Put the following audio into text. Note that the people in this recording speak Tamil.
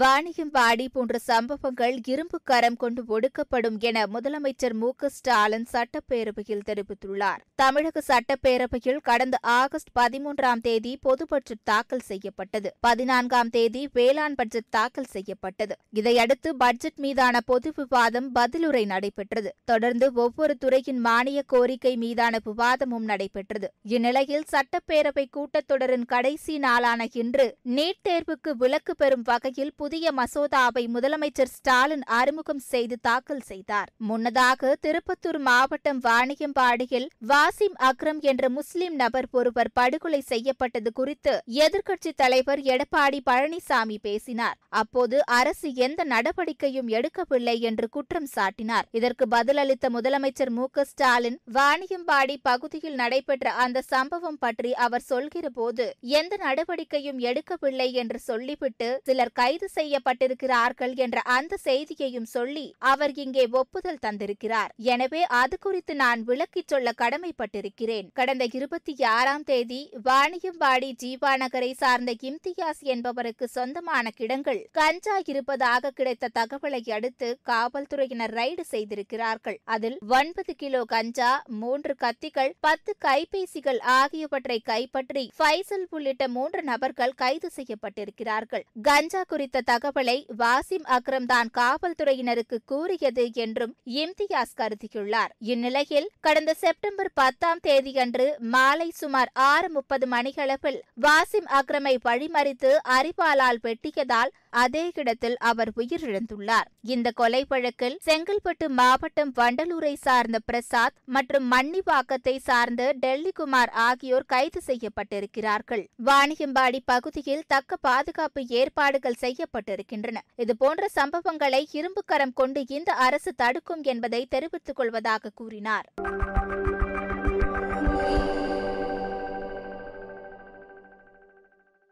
வாணியம்பாடி போன்ற சம்பவங்கள் இரும்பு கரம் கொண்டு ஒடுக்கப்படும் என முதலமைச்சர் மு ஸ்டாலின் சட்டப்பேரவையில் தெரிவித்துள்ளார். தமிழக சட்டப்பேரவையில் கடந்த ஆகஸ்ட் பதிமூன்றாம் தேதி பொது பட்ஜெட் தாக்கல் செய்யப்பட்டது. பதினான்காம் தேதி வேளாண் பட்ஜெட் தாக்கல் செய்யப்பட்டது. இதையடுத்து பட்ஜெட் மீதான பொது விவாதம் பதிலுரை நடைபெற்றது. தொடர்ந்து ஒவ்வொரு துறையின் மானிய கோரிக்கை மீதான விவாதமும் நடைபெற்றது. இந்நிலையில் சட்டப்பேரவை கூட்டத்தொடரின் கடைசி நாளான இன்று நீட் தேர்வுக்கு விலக்கு பெறும் வகையில் புதிய மசோதாவை முதலமைச்சர் ஸ்டாலின் அறிமுகம் செய்து தாக்கல் செய்தார். முன்னதாக திருப்பத்தூர் மாவட்டம் வாணியம்பாடியில் வாசிம் அக்ரம் என்ற முஸ்லிம் நபர் ஒருவர் படுகொலை செய்யப்பட்டது குறித்து எதிர்க்கட்சித் தலைவர் எடப்பாடி பழனிசாமி பேசினார். அப்போது அரசு எந்த நடவடிக்கையும் எடுக்கவில்லை என்று குற்றம் சாட்டினார். இதற்கு பதிலளித்த முதலமைச்சர் மு க ஸ்டாலின் வாணியம்பாடி பகுதியில் நடைபெற்ற அந்த சம்பவம் பற்றி அவர் சொல்கிறபோது எந்த நடவடிக்கையும் எடுக்கவில்லை என்று சொல்லிவிட்டு சிலர் கைது செய்யப்பட்டிருக்கிறார்கள் என்ற அந்த செய்தியையும் சொல்லி அவர் இங்கே ஒப்புதல் தந்திருக்கிறார். எனவே அது குறித்து நான் விளக்கிச் சொல்ல கடமைப்பட்டிருக்கிறேன். கடந்த இருபத்தி ஆறாம் தேதி வாணியம்பாடி ஜீவா நகரை சார்ந்த இம்தியாஸ் என்பவருக்கு சொந்தமான கிடங்கள் கஞ்சா இருப்பதாக கிடைத்த தகவலை அடுத்து காவல்துறையினர் ரைடு செய்திருக்கிறார்கள். அதில் ஒன்பது கிலோ கஞ்சா மூன்று கத்திகள் பத்து கைபேசிகள் ஆகியவற்றை கைப்பற்றி ஃபைசல் உள்ளிட்ட மூன்று நபர்கள் கைது செய்யப்பட்டிருக்கிறார்கள். கஞ்சா குறித்த தகவலை வாசிம் அக்ரம் தான் காவல்துறையினருக்கு கூறியது என்றும் இம்தியாஸ் கருதியுள்ளார். இந்நிலையில் கடந்த செப்டம்பர் பத்தாம் தேதியன்று மாலை சுமார் ஆறு முப்பது மணிகளவில் வாசிம் அக்ரமை வழிமறித்து அரிபாலால் வெட்டியதால் அதே இடத்தில் அவர் உயிரிழந்துள்ளார். இந்த கொலை வழக்கில் செங்கல்பட்டு மாவட்டம் வண்டலூரை சார்ந்த பிரசாத் மற்றும் மன்னிவாக்கத்தை சார்ந்த டெல்லிகுமார் ஆகியோர் கைது செய்யப்பட்டிருக்கிறார்கள். வாணியம்பாடி பகுதியில் தக்க பாதுகாப்பு ஏற்பாடுகள் செய்யப்பட்டிருக்கின்றன. இதுபோன்ற சம்பவங்களை இரும்புக்கரம் கொண்டு இந்த அரசு தடுக்கும் என்பதை தெரிவித்துக் கொள்வதாக கூறினார்.